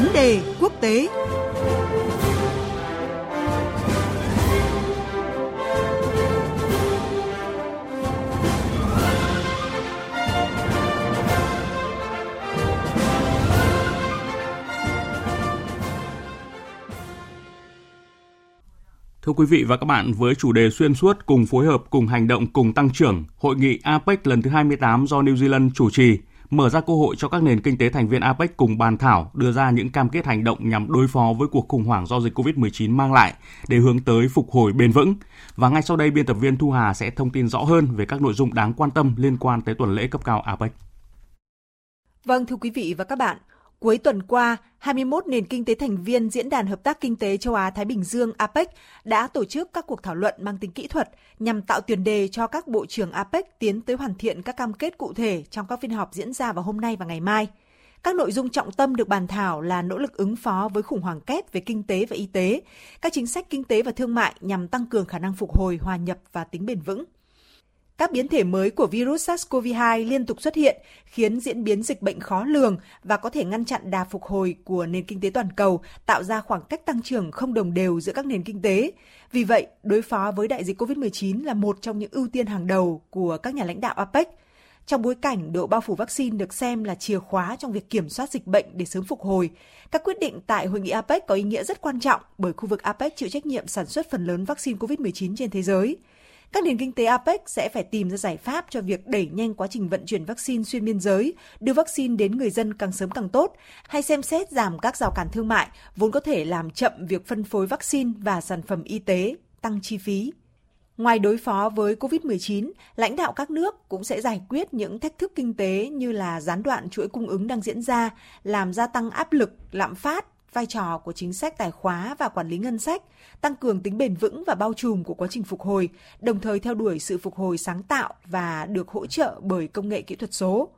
Vấn đề quốc tế. Thưa quý vị và các bạn, với chủ đề xuyên suốt cùng phối hợp cùng hành động cùng tăng trưởng, hội nghị APEC lần thứ 28 do New Zealand chủ trì mở ra cơ hội cho các nền kinh tế thành viên APEC cùng bàn thảo đưa ra những cam kết hành động nhằm đối phó với cuộc khủng hoảng do dịch COVID-19 mang lại để hướng tới phục hồi bền vững. Và ngay sau đây biên tập viên Thu Hà sẽ thông tin rõ hơn về các nội dung đáng quan tâm liên quan tới tuần lễ cấp cao APEC. Vâng thưa quý vị và các bạn, Cuối tuần qua, 21 nền kinh tế thành viên Diễn đàn Hợp tác Kinh tế Châu Á-Thái Bình Dương APEC đã tổ chức các cuộc thảo luận mang tính kỹ thuật nhằm tạo tiền đề cho các bộ trưởng APEC tiến tới hoàn thiện các cam kết cụ thể trong các phiên họp diễn ra vào hôm nay và ngày mai. Các nội dung trọng tâm được bàn thảo là nỗ lực ứng phó với khủng hoảng kép về kinh tế và y tế, các chính sách kinh tế và thương mại nhằm tăng cường khả năng phục hồi, hòa nhập và tính bền vững – các biến thể mới của virus SARS-CoV-2 liên tục xuất hiện, khiến diễn biến dịch bệnh khó lường và có thể ngăn chặn đà phục hồi của nền kinh tế toàn cầu, tạo ra khoảng cách tăng trưởng không đồng đều giữa các nền kinh tế. Vì vậy, đối phó với đại dịch COVID-19 là một trong những ưu tiên hàng đầu của các nhà lãnh đạo APEC. Trong bối cảnh độ bao phủ vaccine được xem là chìa khóa trong việc kiểm soát dịch bệnh để sớm phục hồi, các quyết định tại hội nghị APEC có ý nghĩa rất quan trọng bởi khu vực APEC chịu trách nhiệm sản xuất phần lớn vaccine COVID-19 trên thế giới các nền kinh tế APEC sẽ phải tìm ra giải pháp cho việc đẩy nhanh quá trình vận chuyển vaccine xuyên biên giới, đưa vaccine đến người dân càng sớm càng tốt, hay xem xét giảm các rào cản thương mại vốn có thể làm chậm việc phân phối vaccine và sản phẩm y tế, tăng chi phí. Ngoài đối phó với COVID-19, lãnh đạo các nước cũng sẽ giải quyết những thách thức kinh tế như là gián đoạn chuỗi cung ứng đang diễn ra, làm gia tăng áp lực, lạm phát, vai trò của chính sách tài khóa và quản lý ngân sách, tăng cường tính bền vững và bao trùm của quá trình phục hồi, đồng thời theo đuổi sự phục hồi sáng tạo và được hỗ trợ bởi công nghệ kỹ thuật số.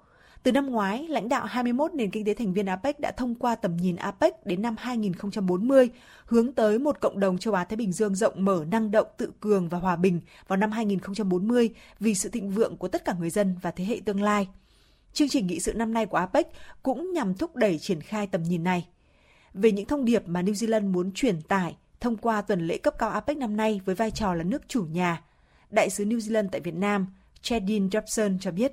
Từ năm ngoái, lãnh đạo 21 nền kinh tế thành viên APEC đã thông qua tầm nhìn APEC đến năm 2040, hướng tới một cộng đồng châu Á-Thái Bình Dương rộng mở, năng động, tự cường và hòa bình vào năm 2040 vì sự thịnh vượng của tất cả người dân và thế hệ tương lai. Chương trình nghị sự năm nay của APEC cũng nhằm thúc đẩy triển khai tầm nhìn này về những thông điệp mà New Zealand muốn truyền tải thông qua tuần lễ cấp cao APEC năm nay với vai trò là nước chủ nhà. Đại sứ New Zealand tại Việt Nam, Chadin Jobson cho biết.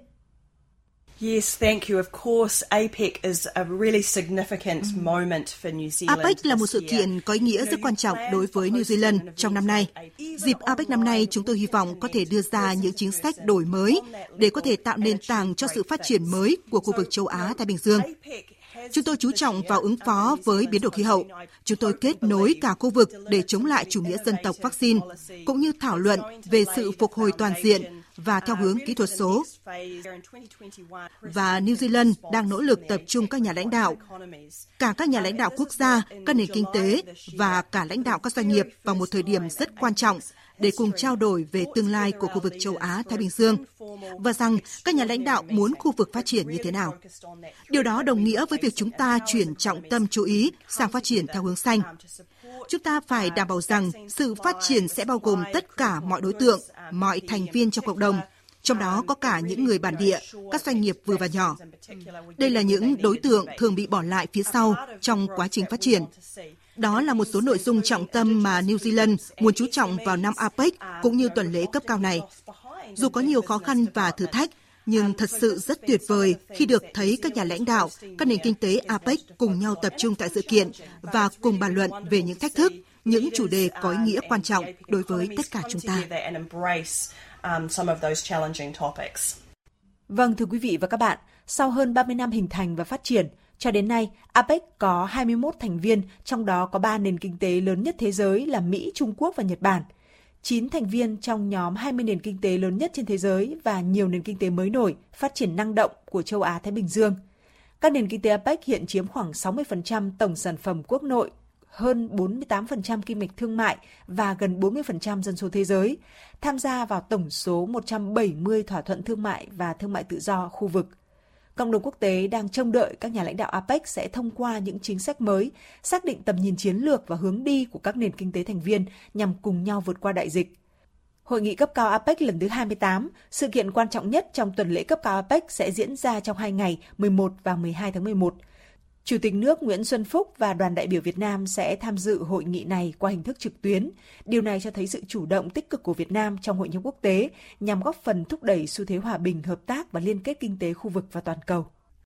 Yes, thank you. Of course, APEC is a really significant moment for New Zealand. APEC là một sự kiện có ý nghĩa rất quan trọng đối với New Zealand trong năm nay. Dịp APEC năm nay, chúng tôi hy vọng có thể đưa ra những chính sách đổi mới để có thể tạo nền tảng cho sự phát triển mới của khu vực châu Á Thái Bình Dương. Chúng tôi chú trọng vào ứng phó với biến đổi khí hậu. Chúng tôi kết nối cả khu vực để chống lại chủ nghĩa dân tộc vaccine, cũng như thảo luận về sự phục hồi toàn diện và theo hướng kỹ thuật số. Và New Zealand đang nỗ lực tập trung các nhà lãnh đạo, cả các nhà lãnh đạo quốc gia, các nền kinh tế và cả lãnh đạo các doanh nghiệp vào một thời điểm rất quan trọng để cùng trao đổi về tương lai của khu vực châu Á Thái Bình Dương và rằng các nhà lãnh đạo muốn khu vực phát triển như thế nào. Điều đó đồng nghĩa với việc chúng ta chuyển trọng tâm chú ý sang phát triển theo hướng xanh. Chúng ta phải đảm bảo rằng sự phát triển sẽ bao gồm tất cả mọi đối tượng, mọi thành viên trong cộng đồng, trong đó có cả những người bản địa, các doanh nghiệp vừa và nhỏ. Đây là những đối tượng thường bị bỏ lại phía sau trong quá trình phát triển. Đó là một số nội dung trọng tâm mà New Zealand muốn chú trọng vào năm APEC cũng như tuần lễ cấp cao này. Dù có nhiều khó khăn và thử thách, nhưng thật sự rất tuyệt vời khi được thấy các nhà lãnh đạo, các nền kinh tế APEC cùng nhau tập trung tại sự kiện và cùng bàn luận về những thách thức, những chủ đề có ý nghĩa quan trọng đối với tất cả chúng ta. Vâng thưa quý vị và các bạn, sau hơn 30 năm hình thành và phát triển, cho đến nay, APEC có 21 thành viên, trong đó có 3 nền kinh tế lớn nhất thế giới là Mỹ, Trung Quốc và Nhật Bản. 9 thành viên trong nhóm 20 nền kinh tế lớn nhất trên thế giới và nhiều nền kinh tế mới nổi, phát triển năng động của châu Á-Thái Bình Dương. Các nền kinh tế APEC hiện chiếm khoảng 60% tổng sản phẩm quốc nội, hơn 48% kim ngạch thương mại và gần 40% dân số thế giới, tham gia vào tổng số 170 thỏa thuận thương mại và thương mại tự do khu vực – cộng đồng quốc tế đang trông đợi các nhà lãnh đạo APEC sẽ thông qua những chính sách mới, xác định tầm nhìn chiến lược và hướng đi của các nền kinh tế thành viên nhằm cùng nhau vượt qua đại dịch. Hội nghị cấp cao APEC lần thứ 28, sự kiện quan trọng nhất trong tuần lễ cấp cao APEC sẽ diễn ra trong hai ngày 11 và 12 tháng 11. Chủ tịch nước Nguyễn Xuân Phúc và đoàn đại biểu Việt Nam sẽ tham dự hội nghị này qua hình thức trực tuyến. Điều này cho thấy sự chủ động tích cực của Việt Nam trong hội nhập quốc tế nhằm góp phần thúc đẩy xu thế hòa bình, hợp tác và liên kết kinh tế khu vực và toàn cầu.